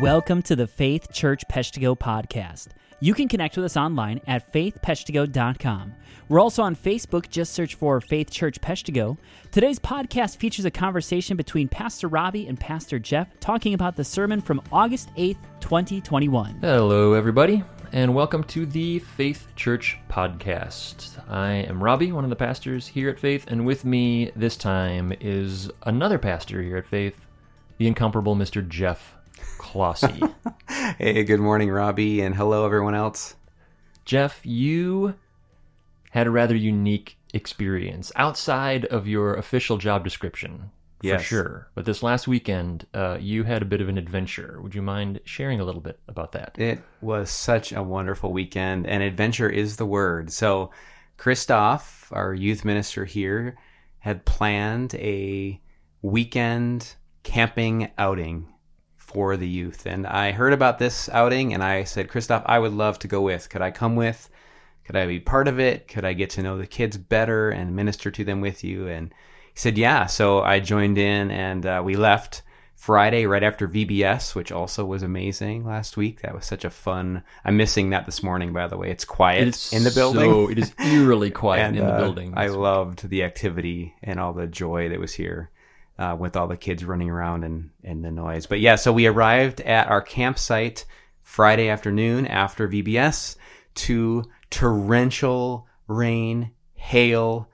Welcome to the Faith Church Peshtigo podcast. You can connect with us online at faithpeshtigo.com. We're also on Facebook, just search for Faith Church Peshtigo. Today's podcast features a conversation between Pastor Robbie and Pastor Jeff talking about the sermon from August 8th, 2021. Hello, everybody, and welcome to the Faith Church podcast. I am Robbie, one of the pastors here at Faith, and with me this time is another pastor here at Faith, the incomparable Mr. Jeff Clossy. Hey, good morning, Robbie, and hello, everyone else. Jeff, you had a rather unique experience outside of your official job description, for Yes. sure. But this last weekend, uh, you had a bit of an adventure. Would you mind sharing a little bit about that? It was such a wonderful weekend, and adventure is the word. So, Christoph, our youth minister here, had planned a weekend camping outing for the youth. And I heard about this outing, and I said, Christoph, I would love to go with. Could I come with? Could I be part of it? Could I get to know the kids better and minister to them with you? And he said, Yeah. So I joined in, and uh, we left Friday right after VBS, which also was amazing last week. That was such a fun. I'm missing that this morning, by the way. It's quiet It's in the building. So, it is eerily quiet and in the uh, building. I loved the activity and all the joy that was here uh, with all the kids running around and, and the noise. But yeah, so we arrived at our campsite Friday afternoon after VBS to torrential rain, hail,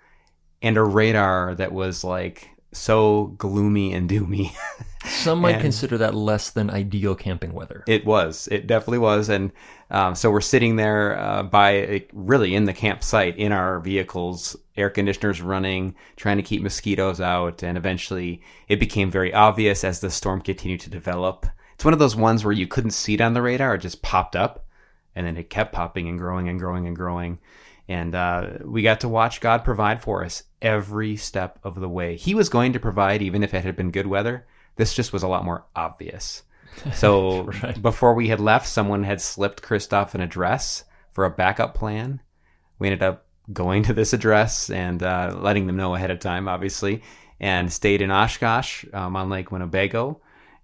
and a radar that was like so gloomy and doomy. Some might and- consider that less than ideal camping weather. It was. It definitely was. And um, so we're sitting there uh, by really in the campsite in our vehicles, air conditioners running, trying to keep mosquitoes out. And eventually it became very obvious as the storm continued to develop. It's one of those ones where you couldn't see it on the radar, it just popped up. And then it kept popping and growing and growing and growing. And uh, we got to watch God provide for us every step of the way. He was going to provide even if it had been good weather. This just was a lot more obvious. So Right. before we had left, someone had slipped Christoph an address for a backup plan. We ended up going to this address and uh, letting them know ahead of time, obviously, and stayed in Oshkosh um, on Lake Winnebago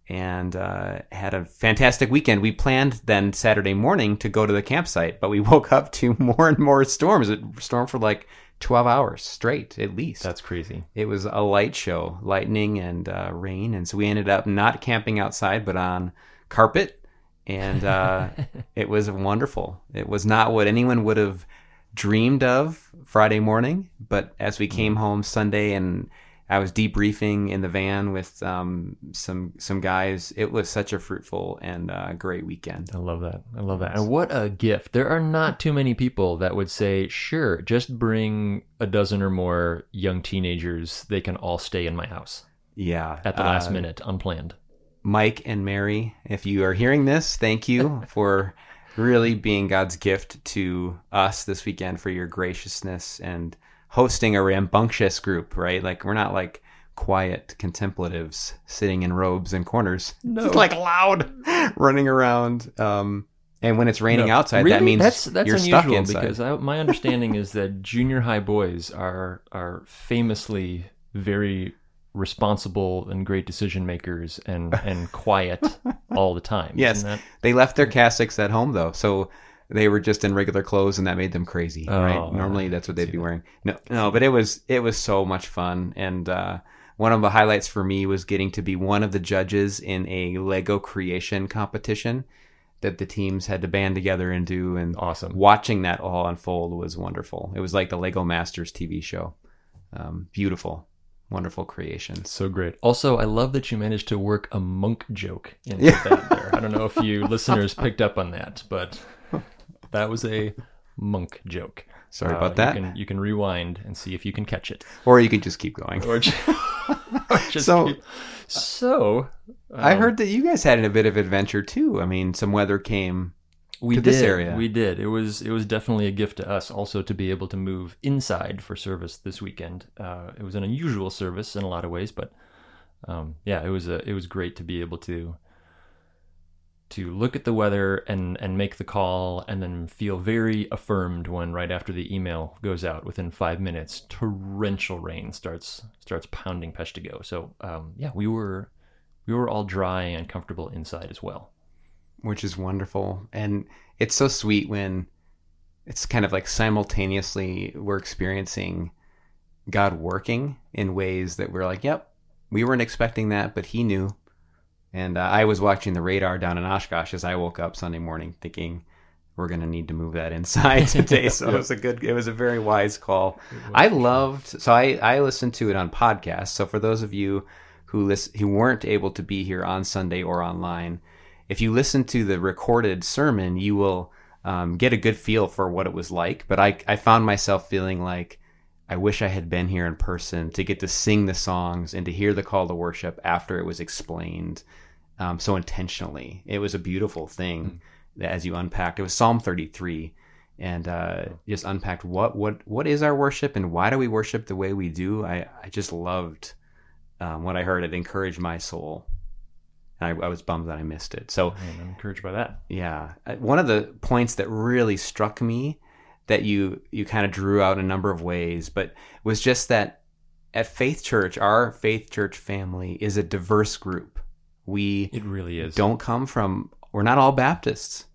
and uh, had a fantastic weekend. We planned then Saturday morning to go to the campsite, but we woke up to more and more storms. It stormed for like 12 hours straight, at least That's crazy. it was a light show, lightning and uh, rain, and so we ended up not camping outside, but on carpet, and uh, it was wonderful. It was not what anyone would have dreamed of Friday morning, but as we came home Sunday and I was debriefing in the van with um, some some guys, it was such a fruitful and uh, great weekend. I love that. I love that. And what a gift. There are not too many people that would say, sure, just bring a dozen or more young teenagers. They can all stay in my house Yeah, at the last uh, minute, unplanned. Mike and Mary, if you are hearing this, thank you for really being God's gift to us this weekend for your graciousness and hosting a rambunctious group, right? Like we're not like quiet contemplatives sitting in robes and corners. No. It's like loud running around. Um and when it's raining No. outside, Really? that means that's, that's you're unusual stuck inside. because I, my understanding is that junior high boys are are famously very responsible and great decision makers and and quiet all the time. Yes. That- They left their cassocks at home though, so they were just in regular clothes, and that made them crazy. Oh, right? Normally, that's what they'd be wearing. No, no, but it was it was so much fun, and uh, one of the highlights for me was getting to be one of the judges in a Lego creation competition that the teams had to band together and do, and Awesome. watching that all unfold was wonderful. It was like the Lego Masters TV show. Um, beautiful, wonderful creations. So great. Also, I love that you managed to work a monk joke into that there. I don't know if you listeners picked up on that, but that was a monk joke. Sorry Uh, about that. You can, you can rewind and see if you can catch it. Or you could just keep going. Or just, or just So- keep- so I um, heard that you guys had a bit of adventure too. I mean, some weather came. we to did, this area. We did. It was it was definitely a gift to us also to be able to move inside for service this weekend. Uh, it was an unusual service in a lot of ways, but um, yeah, it was a it was great to be able to to look at the weather and and make the call and then feel very affirmed when right after the email goes out within five minutes torrential rain starts starts pounding Peshtigo. So um, yeah, we were we were all dry and comfortable inside as well. which is wonderful. And it's so sweet when it's kind of like simultaneously we're experiencing God working in ways that we're like, yep, we weren't expecting that, but He knew. And uh, I was watching the radar down in Oshkosh as I woke up Sunday morning, thinking we're going to need to move that inside today. So it was a good, it was a very wise call. I loved. So I I listened to it on podcast. So for those of you who listen, who weren't able to be here on Sunday or online, if you listen to the recorded sermon, you will um, get a good feel for what it was like. But I I found myself feeling like I wish I had been here in person to get to sing the songs and to hear the call to worship after it was explained um, so intentionally. It was a beautiful thing mm. as you unpacked. It was Psalm 33 and uh, just unpacked what what what is our worship and why do we worship the way we do. I I just loved um, what I heard. It encouraged my soul. And I, I was bummed that I missed it. So I'm encouraged by that. Yeah, uh, one of the points that really struck me that you you kind of drew out a number of ways, but was just that at Faith Church, our Faith Church family is a diverse group. We it really is. Don't come from. We're not all Baptists.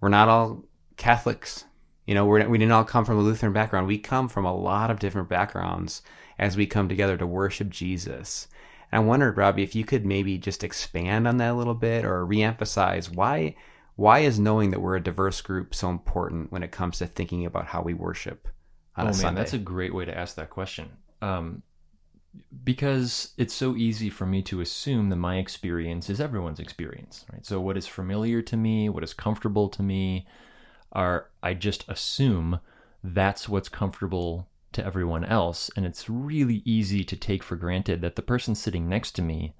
We're not all Catholics. You know, we're, we didn't all come from a Lutheran background. We come from a lot of different backgrounds as we come together to worship Jesus. And I wondered, Robbie, if you could maybe just expand on that a little bit or reemphasize why why is knowing that we're a diverse group so important when it comes to thinking about how we worship on oh, a man, Sunday? That's a great way to ask that question. Um, because it's so easy for me to assume that my experience is everyone's experience, right? So what is familiar to me, what is comfortable to me, are I just assume that's what's comfortable to everyone else, and it's really easy to take for granted that the person sitting next to me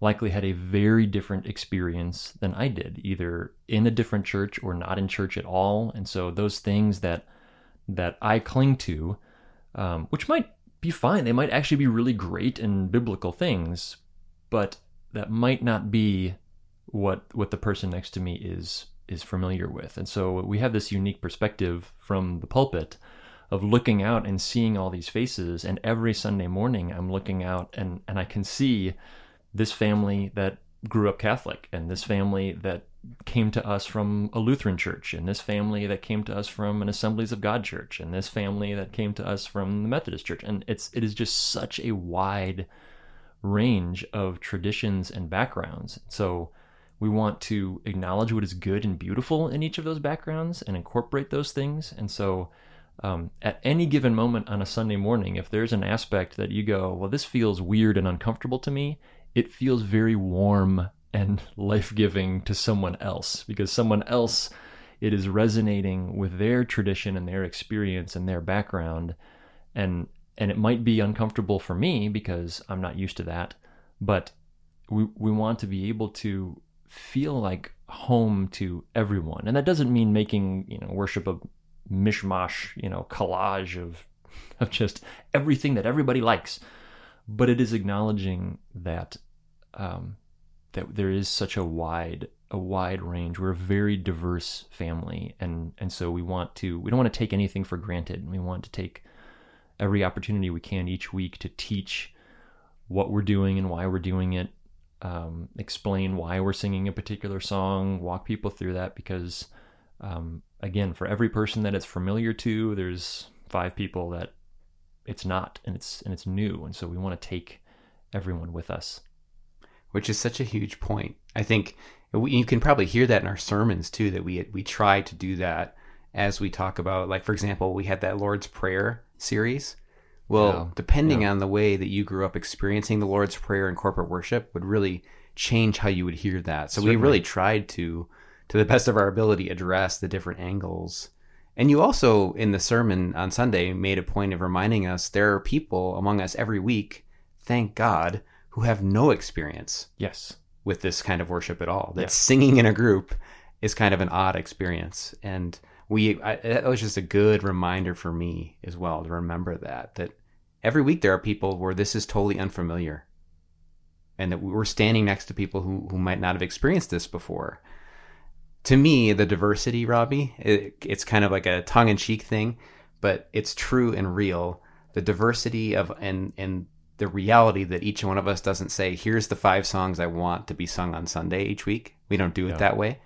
likely had a very different experience than I did, either in a different church or not in church at all. And so those things that that I cling to, um, which might be fine, they might actually be really great and biblical things, but that might not be what what the person next to me is is familiar with. And so we have this unique perspective from the pulpit of looking out and seeing all these faces and every Sunday morning I'm looking out and and I can see this family that grew up Catholic and this family that came to us from a Lutheran church and this family that came to us from an Assemblies of God church and this family that came to us from the Methodist church and it's it is just such a wide range of traditions and backgrounds. So we want to acknowledge what is good and beautiful in each of those backgrounds and incorporate those things. And so um, at any given moment on a Sunday morning, if there's an aspect that you go, well, this feels weird and uncomfortable to me, it feels very warm and life giving to someone else because someone else it is resonating with their tradition and their experience and their background. And and it might be uncomfortable for me because I'm not used to that but we we want to be able to feel like home to everyone. And that doesn't mean making you know worship a mishmash you know collage of of just everything that everybody likes but it is acknowledging that um, that there is such a wide a wide range. We're a very diverse family, and and so we want to we don't want to take anything for granted. We want to take every opportunity we can each week to teach what we're doing and why we're doing it. Um, explain why we're singing a particular song, walk people through that because, um, again, for every person that it's familiar to, there's five people that it's not, and it's and it's new, and so we want to take everyone with us which is such a huge point. I think we, you can probably hear that in our sermons too. That we we try to do that as we talk about, like for example, we had that Lord's Prayer series. Well, yeah. depending yeah. on the way that you grew up experiencing the Lord's Prayer in corporate worship, would really change how you would hear that. So Certainly. we really tried to, to the best of our ability, address the different angles. And you also, in the sermon on Sunday, made a point of reminding us there are people among us every week, thank God, who have no experience yes. with this kind of worship at all. That yes. singing in a group is kind of an odd experience. And we I, that was just a good reminder for me as well to remember that that every week there are people where this is totally unfamiliar and that we're standing next to people who, who might not have experienced this before. To me the diversity robbie it, it's kind of like a tongue-in-cheek thing but it's true and real. The diversity of and and the reality that each one of us doesn't say, here's the five songs I want to be sung on Sunday each week. We don't do it yeah. that way.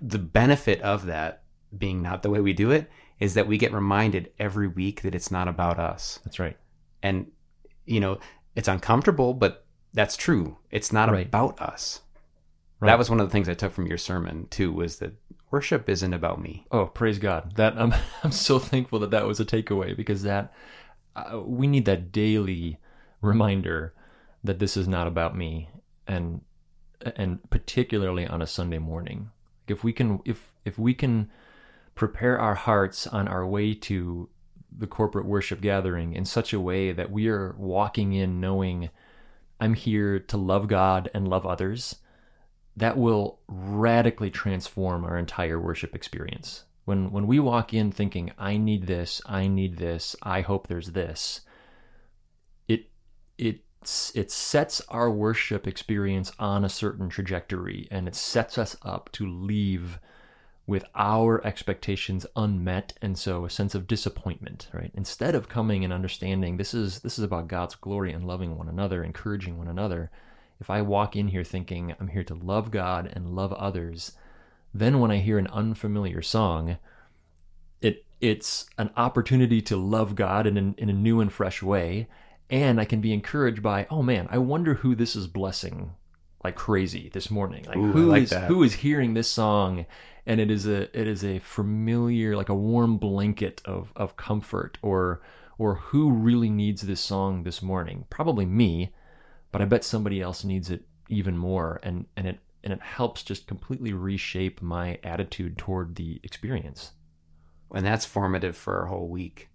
the benefit of that being not the way we do it is that we get reminded every week that it's not about us. That's right. And, you know, it's uncomfortable, but that's true. It's not Right. about us. Right. That was one of the things I took from your sermon too, was that worship isn't about me. Oh, praise God! That I'm I'm so thankful that that was a takeaway because that uh, we need that daily reminder that this is not about me, and and particularly on a Sunday morning. If we can if if we can prepare our hearts on our way to the corporate worship gathering in such a way that we are walking in knowing I'm here to love God and love others that will radically transform our entire worship experience. When when we walk in thinking I need this, I need this, I hope there's this, it it sets our worship experience on a certain trajectory and it sets us up to leave with our expectations unmet and so a sense of disappointment right? Instead of coming and understanding this is this is about God's glory and loving one another encouraging one another. If I walk in here thinking I'm here to love God and love others, then when I hear an unfamiliar song, it it's an opportunity to love God in a, in a new and fresh way, and I can be encouraged by, oh man, I wonder who this is blessing like crazy this morning. Like Ooh, who like is who is hearing this song, and it is a it is a familiar like a warm blanket of of comfort, or or who really needs this song this morning? Probably me but I bet somebody else needs it even more and and it and it helps just completely reshape my attitude toward the experience. And that's formative for a whole week.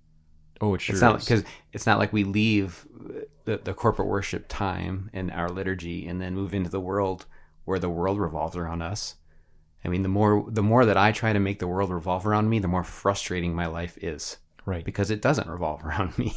Oh, it sure it's not is. because it's not like we leave the, the corporate worship time and our liturgy and then move into the world where the world revolves around us. I mean, the more the more that I try to make the world revolve around me, the more frustrating my life is right. because it doesn't revolve around me.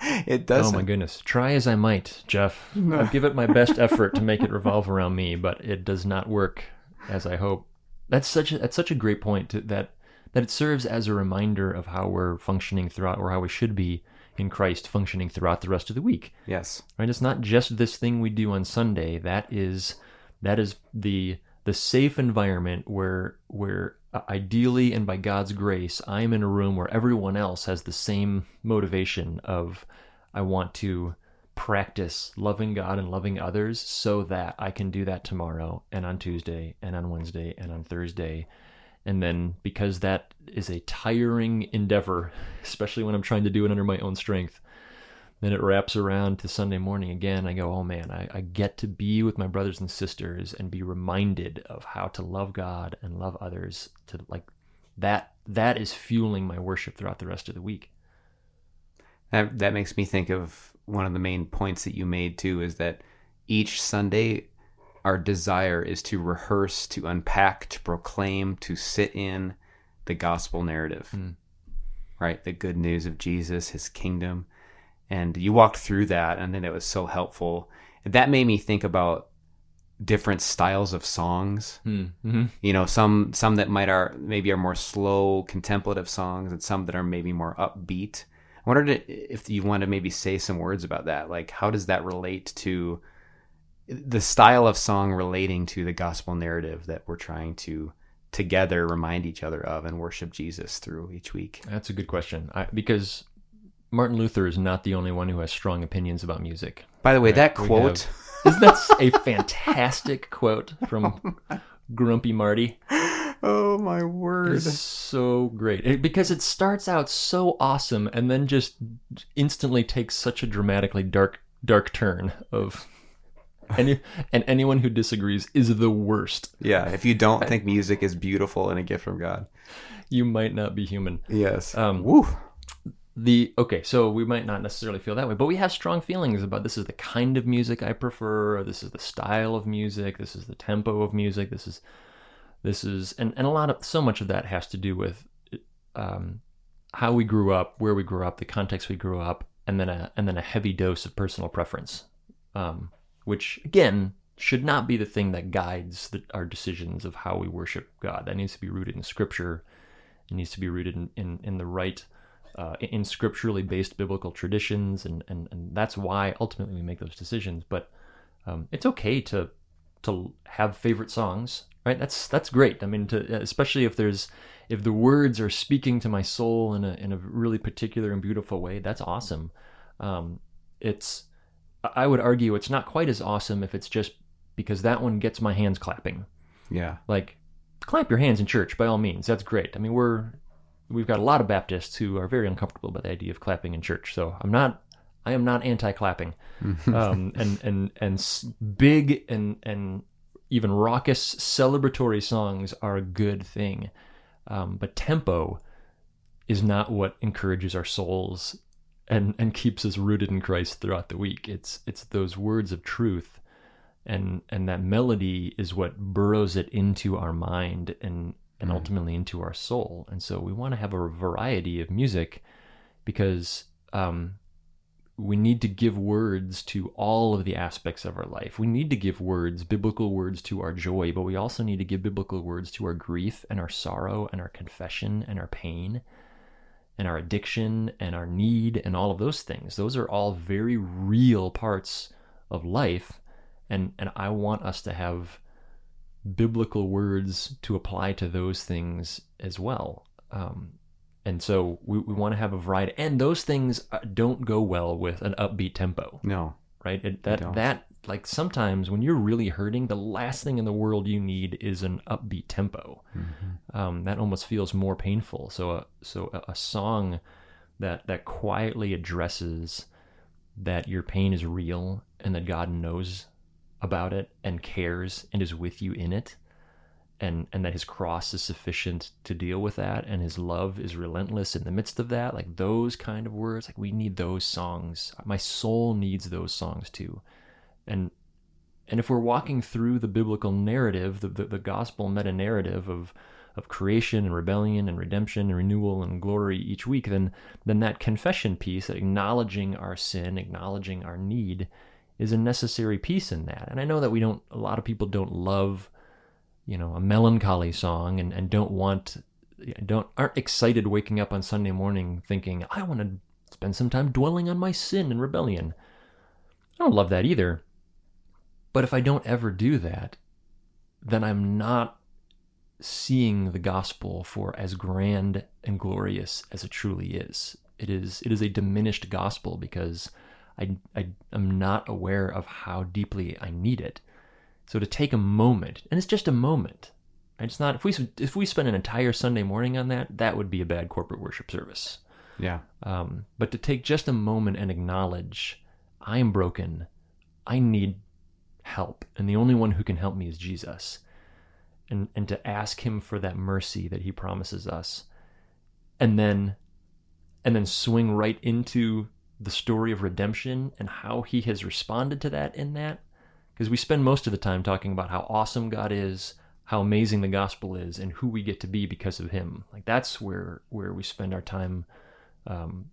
it doesn't. Oh my goodness. Try as I might, Jeff. I'll give it my best effort to make it revolve around me, but it does not work as I hope. That's such a, that's such a great point to, that that it serves as a reminder of how we're functioning throughout or how we should be in Christ functioning throughout the rest of the week. Yes. right it's not just this thing we do on sunday that is that is the the safe environment where where uh, ideally and by god's grace i'm in a room where everyone else has the same motivation of i want to practice loving god and loving others so that i can do that tomorrow and on tuesday and on wednesday and on thursday and then because that is a tiring endeavor especially when i'm trying to do it under my own strength then it wraps around to Sunday morning again. I go, oh man, I, I get to be with my brothers and sisters and be reminded of how to love God and love others. To like that, that is fueling my worship throughout the rest of the week. That that makes me think of one of the main points that you made too is that each Sunday our desire is to rehearse, to unpack, to proclaim, to sit in the gospel narrative. Mm. Right? The good news of Jesus, his kingdom. And you walked through that and then it was so helpful. That made me think about different styles of songs Mm-hmm. you know some some that might are maybe are more slow contemplative songs and some that are maybe more upbeat i wondered if you want to maybe say some words about that like how does that relate to the style of song relating to the gospel narrative that we're trying to together remind each other of and worship jesus through each week That's a good question. I, because Martin Luther is not the only one who has strong opinions about music. by the way Right, that quote Isn't that a fantastic quote from oh Grumpy Marty? oh my word is so great It- because it starts out so awesome and then just instantly takes such a dramatically dark dark turn of any and anyone who disagrees is the worst. Yeah if you don't think music is beautiful and a gift from god. You might not be human. Yes. Um, Woo. the okay so we might not necessarily feel that way but we have strong feelings about this is the kind of music i prefer or this is the style of music this is the tempo of music this is this is and, and a lot of so much of that has to do with um, how we grew up where we grew up the context we grew up and then a and then a heavy dose of personal preference. Um, which again should not be the thing that guides the, our decisions of how we worship god that needs to be rooted in scripture it needs to be rooted in, in, in the right uh, in scripturally based biblical traditions, and, and, and that's why ultimately we make those decisions. But um, it's okay to to have favorite songs right? That's that's great. I mean, to, especially if there's if the words are speaking to my soul in a in a really particular and beautiful way, that's awesome. Um, it's I would argue it's not quite as awesome if it's just because that one gets my hands clapping. Yeah. Like, clap your hands in church by all means. That's great. I mean, we're we've got a lot of Baptists who are very uncomfortable by the idea of clapping in church. So I'm not I am not anti-clapping. um, and and and big and and even raucous celebratory songs are a good thing. Um, but tempo is not what encourages our souls and and keeps us rooted in Christ throughout the week. It's it's those words of truth and and that melody is what burrows it into our mind and and ultimately into our soul. And so we want to have a variety of music because um, we need to give words to all of the aspects of our life. We need to give words, biblical words to our joy, but we also need to give biblical words to our grief and our sorrow and our confession and our pain and our addiction and our need and all of those things. Those are all very real parts of life and and I want us to have biblical words to apply to those things as well. Um, and so we, we want to have a variety, and those things uh, don't go well with an upbeat tempo, No. right? It, that that like sometimes when you're really hurting, the last thing in the world you need is an upbeat tempo. Mm-hmm. Um, that almost feels more painful. So a so a, a song that that quietly addresses that your pain is real and that God knows about it and cares and is with you in it and and that his cross is sufficient to deal with that and his love is relentless in the midst of that like those kind of words like we need those songs my soul needs those songs too and and if we're walking through the biblical narrative the, the, the gospel meta narrative of of creation and rebellion and redemption and renewal and glory each week then then that confession piece acknowledging our sin acknowledging our need is a necessary piece in that. And i know that we don't a lot of people don't love you know a melancholy song and, and don't want don't aren't excited waking up on sunday morning thinking i want to spend some time dwelling on my sin and rebellion. I don't love that either but if i don't ever do that then i'm not seeing the gospel for as grand and glorious as it truly is it is it is a diminished gospel because i i am not aware of how deeply i need it so to take a moment, and it's just a moment. It's not if we if we spend an entire Sunday morning on that, that would be a bad corporate worship service. Yeah. Um, but to take just a moment and acknowledge, I am broken, I need help, and the only one who can help me is Jesus, and and to ask Him for that mercy that He promises us, and then, and then swing right into the story of redemption and how He has responded to that in that. Because we spend most of the time talking about how awesome God is, how amazing the gospel is, and who we get to be because of Him. Like that's where where we spend our time um,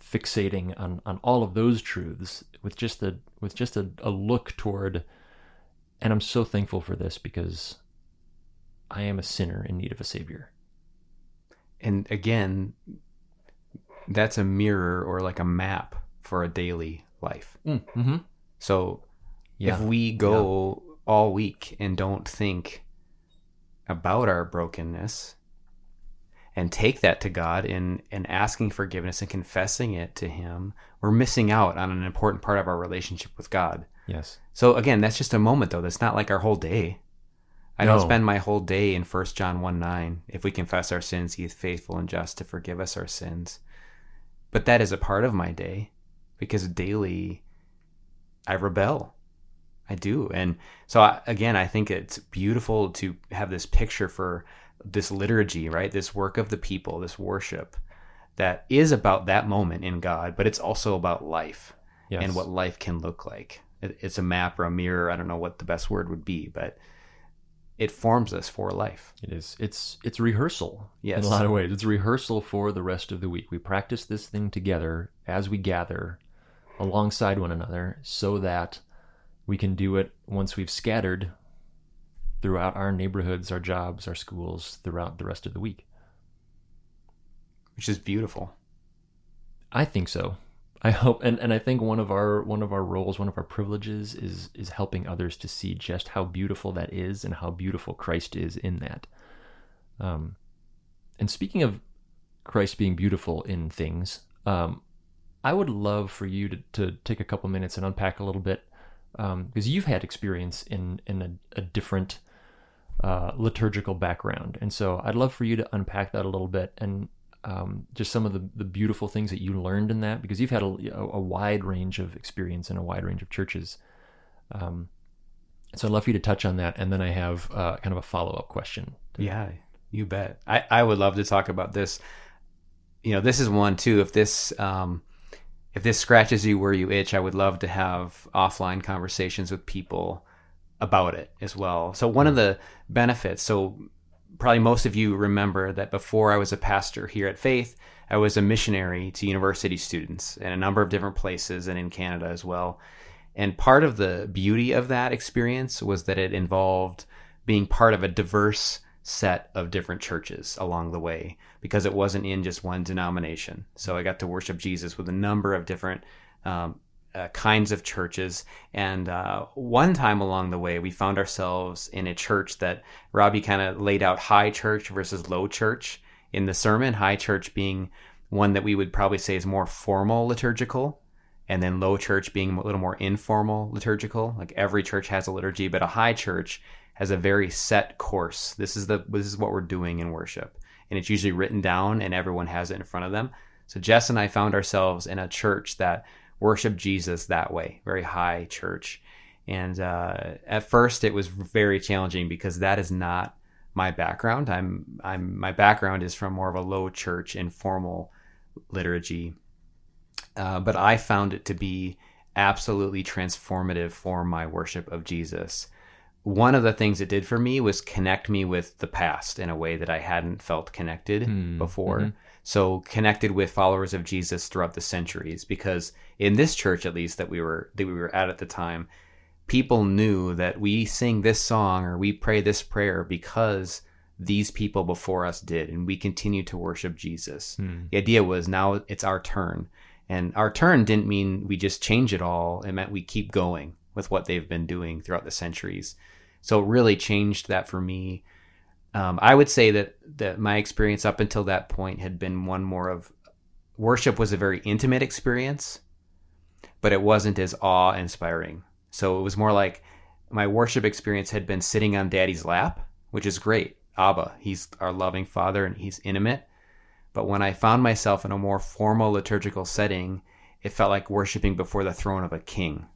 fixating on on all of those truths with just a with just a, a look toward. And I'm so thankful for this because I am a sinner in need of a savior. And again, that's a mirror or like a map for a daily life. Mm-hmm. So Yeah. if we go all week and don't think about our brokenness and take that to God in and asking forgiveness and confessing it to him, we're missing out on an important part of our relationship with God. yes. So again, that's just a moment though. That's not like our whole day. I don't spend my whole day in 1 John 1 9. If we confess our sins, he is faithful and just to forgive us our sins. But that is a part of my day because daily I rebel. I do. And so, I, again, I think it's beautiful to have this picture for this liturgy, right? This work of the people, this worship that is about that moment in God, but it's also about life Yes. and what life can look like. It's a map or a mirror. I don't know what the best word would be, but it forms us for life. It is. It's it's rehearsal Yes. in a lot of ways. It's rehearsal for the rest of the week. We practice this thing together as we gather alongside one another so that we can do it once we've scattered throughout our neighborhoods, our jobs, our schools, throughout the rest of the week. which is beautiful. I think so. I hope, and, and I think one of our one of our roles, one of our privileges, is is helping others to see just how beautiful that is, and how beautiful Christ is in that. Um, and speaking of Christ being beautiful in things, um, I would love for you to, to take a couple minutes and unpack a little bit because um, you've had experience in in a, a different uh, liturgical background, and so I'd love for you to unpack that a little bit and um, just some of the, the beautiful things that you learned in that because you've had a, a wide range of experience in a wide range of churches. Um, so I'd love for you to touch on that, and then I have uh, kind of a follow up question. Yeah, you bet. I, I would love to talk about this. You know, this is one too. If this um, if this scratches you where you itch, I would love to have offline conversations with people about it as well. So one of the benefits, so probably most of you remember that before I was a pastor here at Faith, I was a missionary to university students in a number of different places and in Canada as well. And part of the beauty of that experience was that it involved being part of a diverse set of different churches along the way because it wasn't in just one denomination. So I got to worship Jesus with a number of different um, uh, kinds of churches. And uh, one time along the way, we found ourselves in a church that Robbie kind of laid out high church versus low church in the sermon. High church being one that we would probably say is more formal liturgical, and then low church being a little more informal liturgical. Like every church has a liturgy, but a high church has a very set course. This is the this is what we're doing in worship, and it's usually written down, and everyone has it in front of them. So Jess and I found ourselves in a church that worshiped Jesus that way, very high church. And uh, at first, it was very challenging because that is not my background. I'm I'm my background is from more of a low church informal liturgy, uh, but I found it to be absolutely transformative for my worship of Jesus one of the things it did for me was connect me with the past in a way that I hadn't felt connected mm. before. Mm-hmm. So connected with followers of Jesus throughout the centuries because in this church at least that we were that we were at at the time, people knew that we sing this song or we pray this prayer because these people before us did and we continue to worship Jesus. Mm. The idea was now it's our turn. And our turn didn't mean we just change it all. It meant we keep going with what they've been doing throughout the centuries. So it really changed that for me. Um, I would say that that my experience up until that point had been one more of worship was a very intimate experience, but it wasn't as awe inspiring. So it was more like my worship experience had been sitting on daddy's lap, which is great. Abba, he's our loving father and he's intimate. But when I found myself in a more formal liturgical setting, it felt like worshiping before the throne of a king.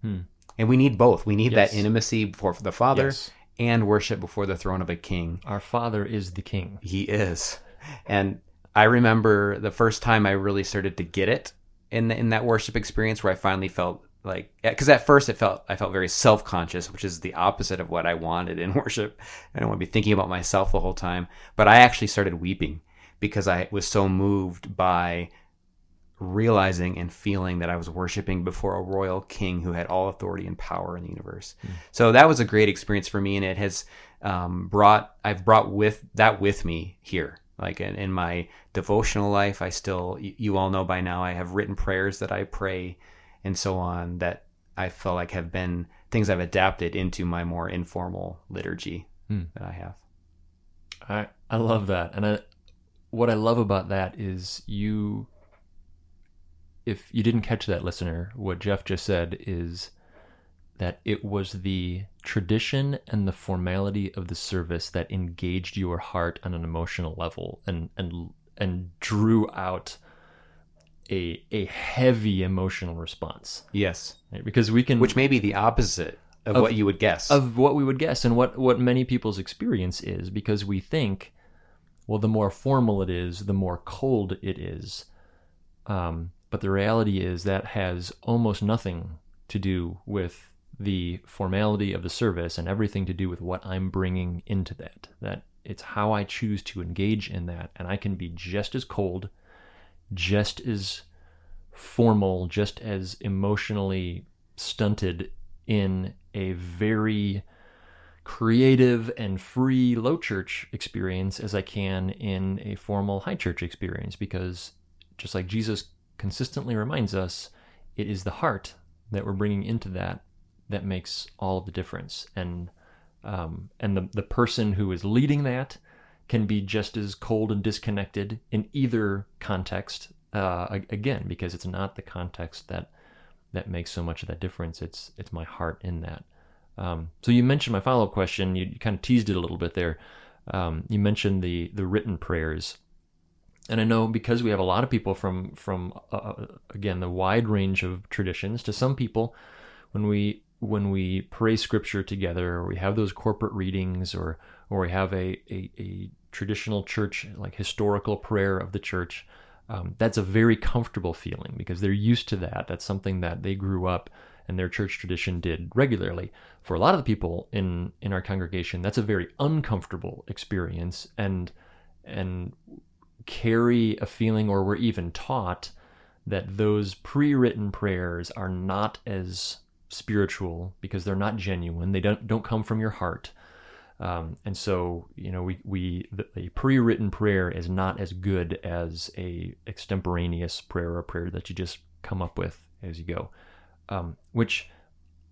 Hmm. And we need both. We need yes. that intimacy before the Father yes. And worship before the throne of a king. Our Father is the King. He is. And I remember the first time I really started to get it in the, in that worship experience where I finally felt like because at first it felt I felt very self conscious, which is the opposite of what I wanted in worship. I don't want to be thinking about myself the whole time, but I actually started weeping because I was so moved by realizing and feeling that I was worshiping before a royal king who had all authority and power in the universe. Mm. So that was a great experience for me, and it has um, brought I've brought with that with me here. Like in, in, my devotional life, I still you all know by now I have written prayers that I pray and so on that I feel like have been things I've adapted into my more informal liturgy mm. that I have. I I love that, and I, what I love about that is you if you didn't catch that, listener, what Jeff just said is that it was the tradition and the formality of the service that engaged your heart on an emotional level and and and drew out a a heavy emotional response. Yes, right? because we can, which may be the opposite of, of, what you would guess, of what we would guess, and what what many people's experience is, because we think, well, the more formal it is, the more cold it is. Um, but the reality is that has almost nothing to do with the formality of the service and everything to do with what I'm bringing into that. That it's how I choose to engage in that. And I can be just as cold, just as formal, just as emotionally stunted in a very creative and free low church experience as I can in a formal high church experience because just like Jesus consistently reminds us it is the heart that we're bringing into that that makes all the difference. And um, and the the person who is leading that can be just as cold and disconnected in either context. Uh, again, because it's not the context that that makes so much of that difference. It's it's my heart in that. Um, so you mentioned my follow up question. You, you, kind of teased it a little bit there. Um, you mentioned the the written prayers, and I know because we have a lot of people from from uh, uh, again the wide range of traditions. To some people, when we when we pray scripture together, or we have those corporate readings, or or we have a a, a traditional church like historical prayer of the church. Um, that's a very comfortable feeling because they're used to that. That's something that they grew up and their church tradition did regularly. For a lot of the people in in our congregation, that's a very uncomfortable experience and and carry a feeling or we're even taught that those pre-written prayers are not as spiritual because they're not genuine. They don't don't come from your heart. Um, and so, you know, we, we the, pre-written prayer is not as good as a extemporaneous prayer or prayer that you just come up with as you go um, which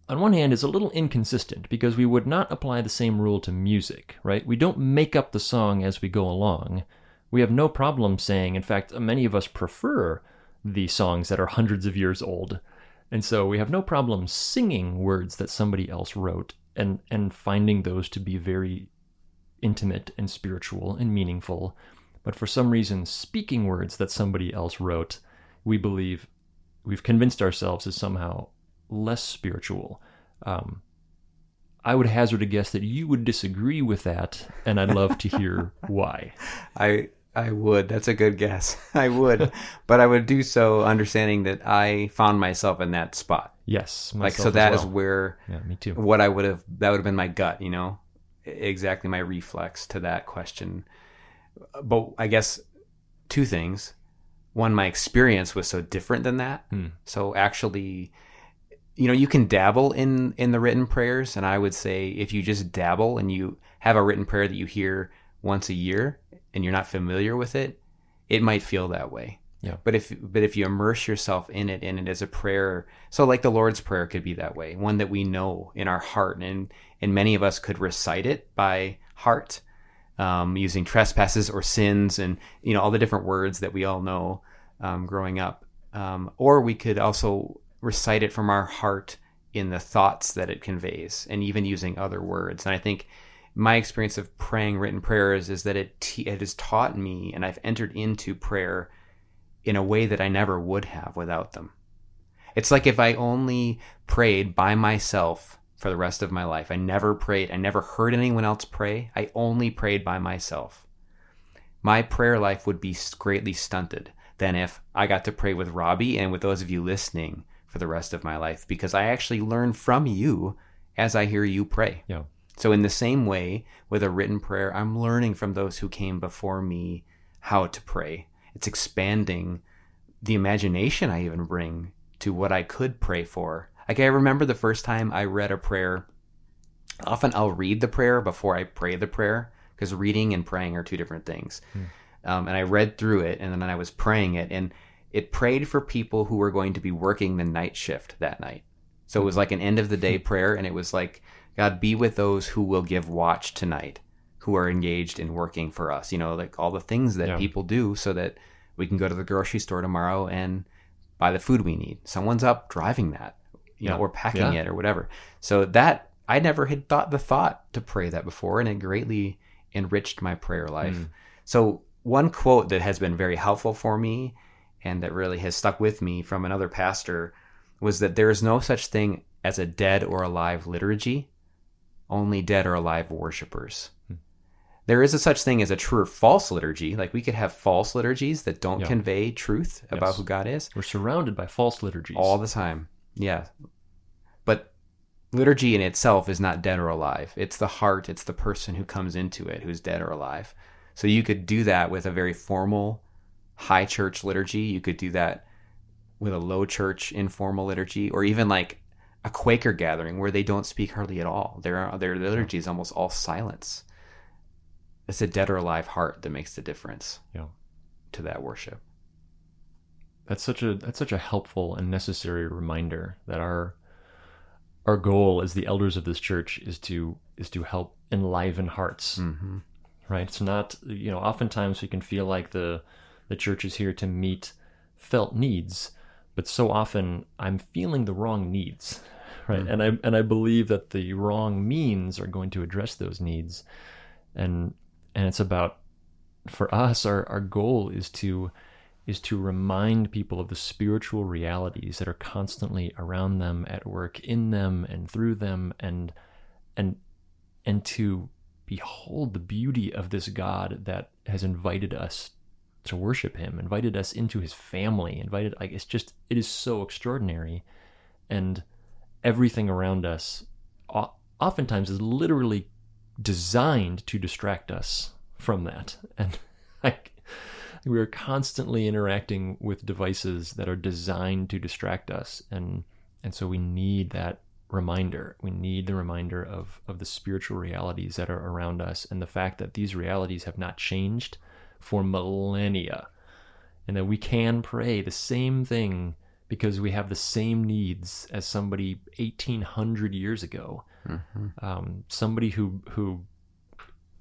on one hand is a little inconsistent because we would not apply the same rule to music, right? We don't make up the song as we go along. We have no problem saying, in fact, many of us prefer the songs that are hundreds of years old. And so we have no problem singing words that somebody else wrote and, and finding those to be very intimate and spiritual and meaningful. But for some reason, speaking words that somebody else wrote, we believe we've convinced ourselves is somehow less spiritual. Um, I would hazard a guess that you would disagree with that, and I'd love to hear why. I I would. That's a good guess. I would, but I would do so understanding that I found myself in that spot. Yes, like so that well. is where yeah, me too. What I would have that would have been my gut, you know, exactly my reflex to that question. But I guess two things one my experience was so different than that hmm. so actually you know you can dabble in in the written prayers and i would say if you just dabble and you have a written prayer that you hear once a year and you're not familiar with it it might feel that way yeah but if but if you immerse yourself in it and it as a prayer so like the lord's prayer could be that way one that we know in our heart and and many of us could recite it by heart um, using trespasses or sins and you know all the different words that we all know um, growing up. Um, or we could also recite it from our heart in the thoughts that it conveys, and even using other words. And I think my experience of praying written prayers is that it it has taught me, and I've entered into prayer in a way that I never would have without them. It's like if I only prayed by myself for the rest of my life. I never prayed. I never heard anyone else pray. I only prayed by myself. My prayer life would be greatly stunted than if I got to pray with Robbie and with those of you listening for the rest of my life because I actually learn from you as I hear you pray. Yeah. So, in the same way, with a written prayer, I'm learning from those who came before me how to pray. It's expanding the imagination I even bring to what I could pray for like I remember the first time I read a prayer. Often I'll read the prayer before I pray the prayer because reading and praying are two different things. Hmm. Um, and I read through it and then I was praying it and it prayed for people who were going to be working the night shift that night. So it was like an end of the day hmm. prayer and it was like, God, be with those who will give watch tonight, who are engaged in working for us. You know, like all the things that yeah. people do so that we can go to the grocery store tomorrow and buy the food we need. Someone's up driving that you yeah. know, or packing yeah. it or whatever. So that I never had thought the thought to pray that before, and it greatly enriched my prayer life. Mm. So one quote that has been very helpful for me and that really has stuck with me from another pastor was that there is no such thing as a dead or alive liturgy, only dead or alive worshipers. Hmm. There is a such thing as a true or false liturgy. Like we could have false liturgies that don't yeah. convey truth about who God is. We're surrounded by false liturgies all the time. Yeah. But liturgy in itself is not dead or alive. It's the heart, it's the person who comes into it who's dead or alive. So you could do that with a very formal high church liturgy. You could do that with a low church informal liturgy or even like a Quaker gathering where they don't speak hardly at all. Their their liturgy is almost all silence. It's a dead or alive heart that makes the difference yeah. to that worship. that's such a that's such a helpful and necessary reminder that our our goal as the elders of this church is to is to help enliven hearts. Mm-hmm. Right? It's not you know, oftentimes we can feel like the the church is here to meet felt needs, but so often I'm feeling the wrong needs. Right? Mm. And I and I believe that the wrong means are going to address those needs. And and it's about for us our, our goal is to is to remind people of the spiritual realities that are constantly around them at work in them and through them and and and to behold the beauty of this God that has invited us to worship him invited us into his family invited like it's just it is so extraordinary. And everything around us oftentimes is literally designed to distract us from that. And like we are constantly interacting with devices that are designed to distract us. And and so we need that reminder. We need the reminder of of the spiritual realities that are around us and the fact that these realities have not changed for millennia. And that we can pray the same thing because we have the same needs as somebody 1800 years ago. Um, somebody who who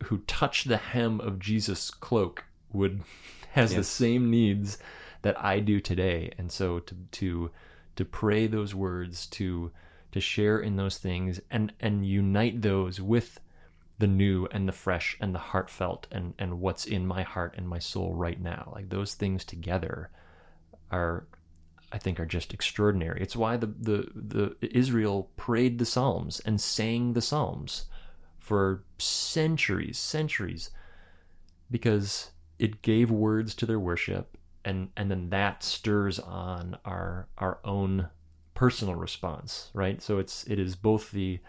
who touched the hem of jesus cloak would has the same needs that I do today, and so to to to pray those words, to to share in those things, and and unite those with the new and the fresh and the heartfelt and and what's in my heart and my soul right now, like those things together are. I think are just extraordinary. It's why the, the, the Israel prayed the Psalms and sang the Psalms for centuries, centuries, because it gave words to their worship and and then that stirs on our our own personal response right so it's it is both the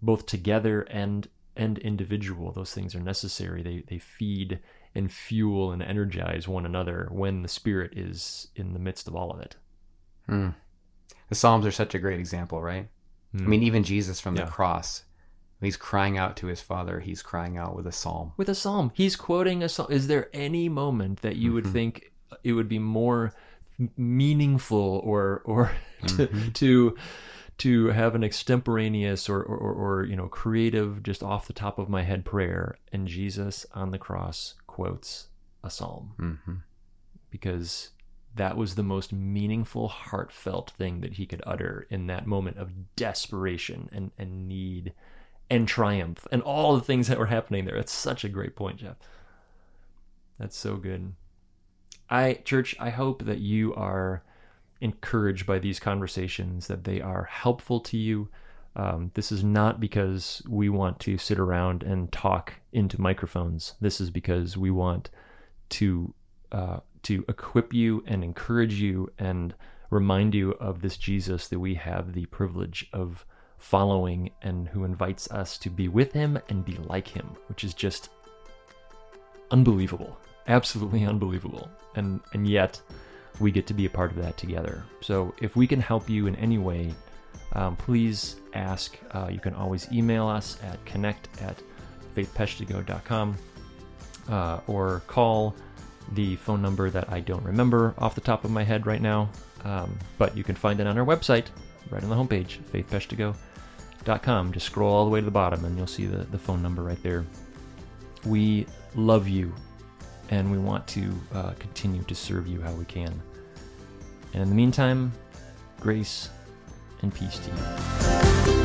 both together and and individual those things are necessary they they feed and fuel and energize one another when the spirit is in the midst of all of it Mm. The Psalms are such a great example, right? I mean, hmm. even Jesus from the cross, he's crying out to his Father, he's crying out with a psalm. with a psalm. He's quoting a psalm. Is there any moment that you would mm-hmm. think it would be more meaningful or or to, mm-hmm. to to have an extemporaneous or, or or you know creative just off the top of my head prayer and Jesus on the cross quotes a psalm Mm-hmm. because that was the most meaningful heartfelt thing that he could utter in that moment of desperation and and need and triumph and all the things that were happening there. That's such a great point, Jeff. That's so good. I church, I hope that you are encouraged by these conversations, that they are helpful to you. Um, this is not because we want to sit around and talk into microphones. This is because we want to uh, to equip you and encourage you and remind you of this Jesus that we have the privilege of following and who invites us to be with him and be like him, which is just unbelievable. Absolutely unbelievable. And and yet we get to be a part of that together. So if we can help you in any way, um, please ask. Uh, you can always email us at connect at faithpeshtigo.com uh, or call the phone number that I don't remember off the top of my head right now. Um, but you can find it on our website, right on the homepage, faithpeshtigo.com. Just scroll all the way to the bottom and you'll see the, the phone number right there. We love you and we want to uh, continue to serve you how we can. And in the meantime, grace and peace to you.